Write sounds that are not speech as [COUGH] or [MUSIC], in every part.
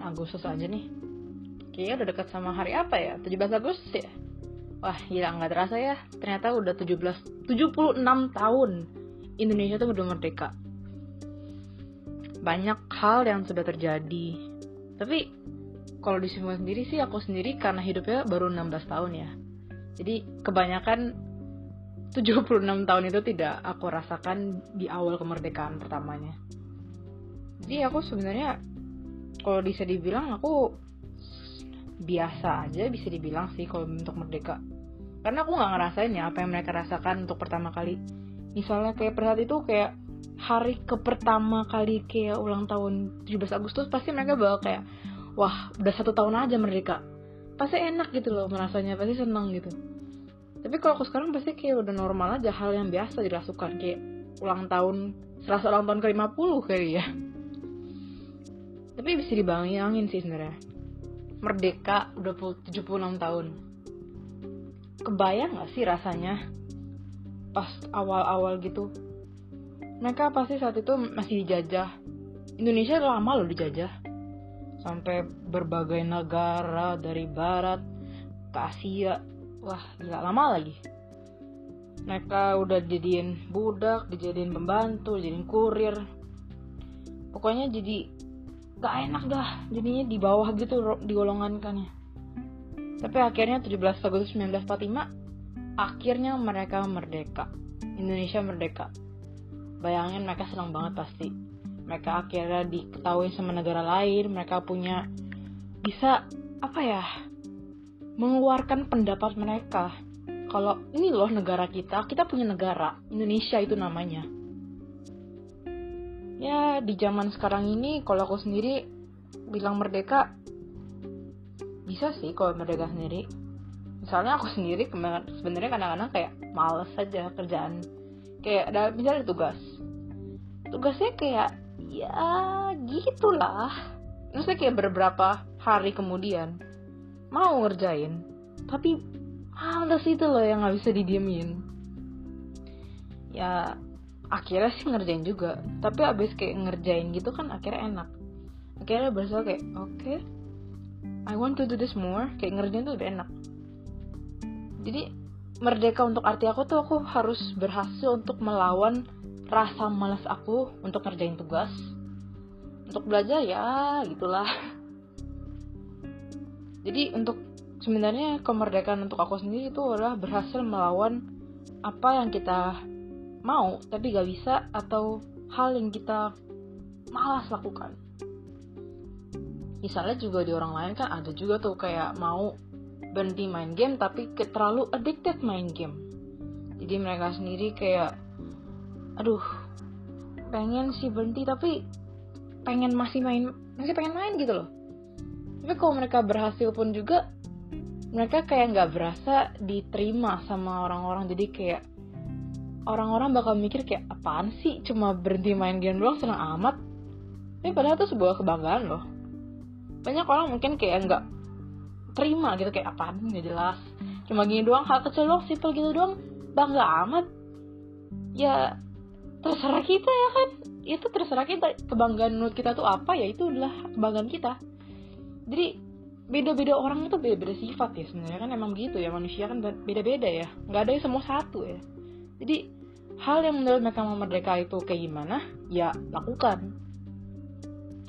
bulan Agustus aja nih. Kayaknya udah dekat sama hari apa ya? 17 Agustus ya? Wah gila nggak terasa ya. Ternyata udah 17 76 tahun Indonesia tuh udah merdeka. Banyak hal yang sudah terjadi. Tapi kalau di sendiri sih aku sendiri karena hidupnya baru 16 tahun ya. Jadi kebanyakan 76 tahun itu tidak aku rasakan di awal kemerdekaan pertamanya. Jadi aku sebenarnya kalau bisa dibilang aku biasa aja bisa dibilang sih kalau untuk merdeka. Karena aku nggak ngerasain ya apa yang mereka rasakan untuk pertama kali. Misalnya kayak pada itu kayak hari ke pertama kali kayak ulang tahun 17 Agustus pasti mereka bakal kayak wah udah satu tahun aja merdeka. Pasti enak gitu loh merasanya pasti seneng gitu. Tapi kalau aku sekarang pasti kayak udah normal aja hal yang biasa dirasukan kayak ulang tahun serasa ulang tahun ke 50 kali ya tapi bisa dibayangin sih sebenarnya. Merdeka udah 76 tahun. Kebayang gak sih rasanya? Pas awal-awal gitu. Mereka pasti saat itu masih dijajah. Indonesia lama loh dijajah. Sampai berbagai negara dari barat ke Asia. Wah gila lama lagi. Mereka udah jadiin budak dijadiin pembantu dijadiin kurir. Pokoknya jadi gak enak dah jadinya di bawah gitu digolongankannya tapi akhirnya 17 Agustus 1945 akhirnya mereka merdeka. Indonesia merdeka. Bayangin mereka senang banget pasti. Mereka akhirnya diketahui sama negara lain mereka punya bisa apa ya mengeluarkan pendapat mereka. Kalau ini loh negara kita kita punya negara Indonesia itu namanya ya di zaman sekarang ini kalau aku sendiri bilang merdeka bisa sih kalau merdeka sendiri. Misalnya aku sendiri sebenarnya kadang-kadang kayak males aja kerjaan. Kayak ada misalnya tugas. Tugasnya kayak ya gitulah. Maksudnya kayak beberapa hari kemudian mau ngerjain tapi males itu loh yang nggak bisa didiemin. Ya akhirnya sih ngerjain juga. Tapi abis kayak ngerjain gitu kan akhirnya enak. Akhirnya berasa kayak oke okay, I want to do this more. Kayak ngerjain tuh udah enak. Jadi merdeka untuk arti aku tuh aku harus berhasil untuk melawan rasa malas aku untuk ngerjain tugas. Untuk belajar ya gitulah. [LAUGHS] Jadi untuk sebenarnya kemerdekaan untuk aku sendiri itu adalah berhasil melawan apa yang kita mau tapi gak bisa atau hal yang kita malas lakukan. Misalnya juga di orang lain kan ada juga tuh kayak mau berhenti main game tapi terlalu addicted main game. Jadi mereka sendiri kayak aduh pengen sih berhenti tapi pengen masih main masih pengen main gitu loh. Tapi kalau mereka berhasil pun juga mereka kayak nggak berasa diterima sama orang-orang. Jadi kayak orang-orang bakal mikir kayak apaan sih? Cuma berhenti main game doang senang amat. Tapi padahal itu sebuah kebanggaan loh. Banyak orang mungkin kayak nggak terima gitu kayak apaan? Nggak jelas. Cuma gini doang hal kecil doang simple gitu doang bangga amat. Ya terserah kita ya kan. Itu terserah kita kebanggaan menurut kita tuh apa ya itu adalah kebanggaan kita. Jadi beda-beda orang itu beda-beda sifat ya sebenarnya kan emang gitu ya manusia kan beda-beda ya. Nggak ada yang semua satu ya jadi hal yang menurut mereka mau merdeka itu kayak gimana ya lakukan.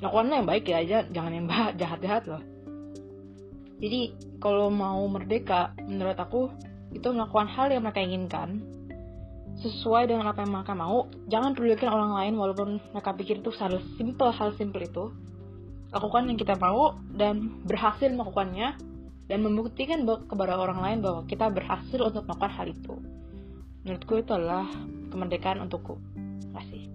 Lakukanlah yang baik ya aja. Jangan yang jahat-jahat loh. Jadi kalau mau merdeka menurut aku itu melakukan hal yang mereka inginkan. Sesuai dengan apa yang mereka mau. Jangan pedulikan orang lain walaupun mereka pikir itu hal simple hal simple itu. Lakukan yang kita mau dan berhasil melakukannya dan membuktikan kepada orang lain bahwa kita berhasil untuk melakukan hal itu menurutku itu adalah kemerdekaan untukku. Terima kasih.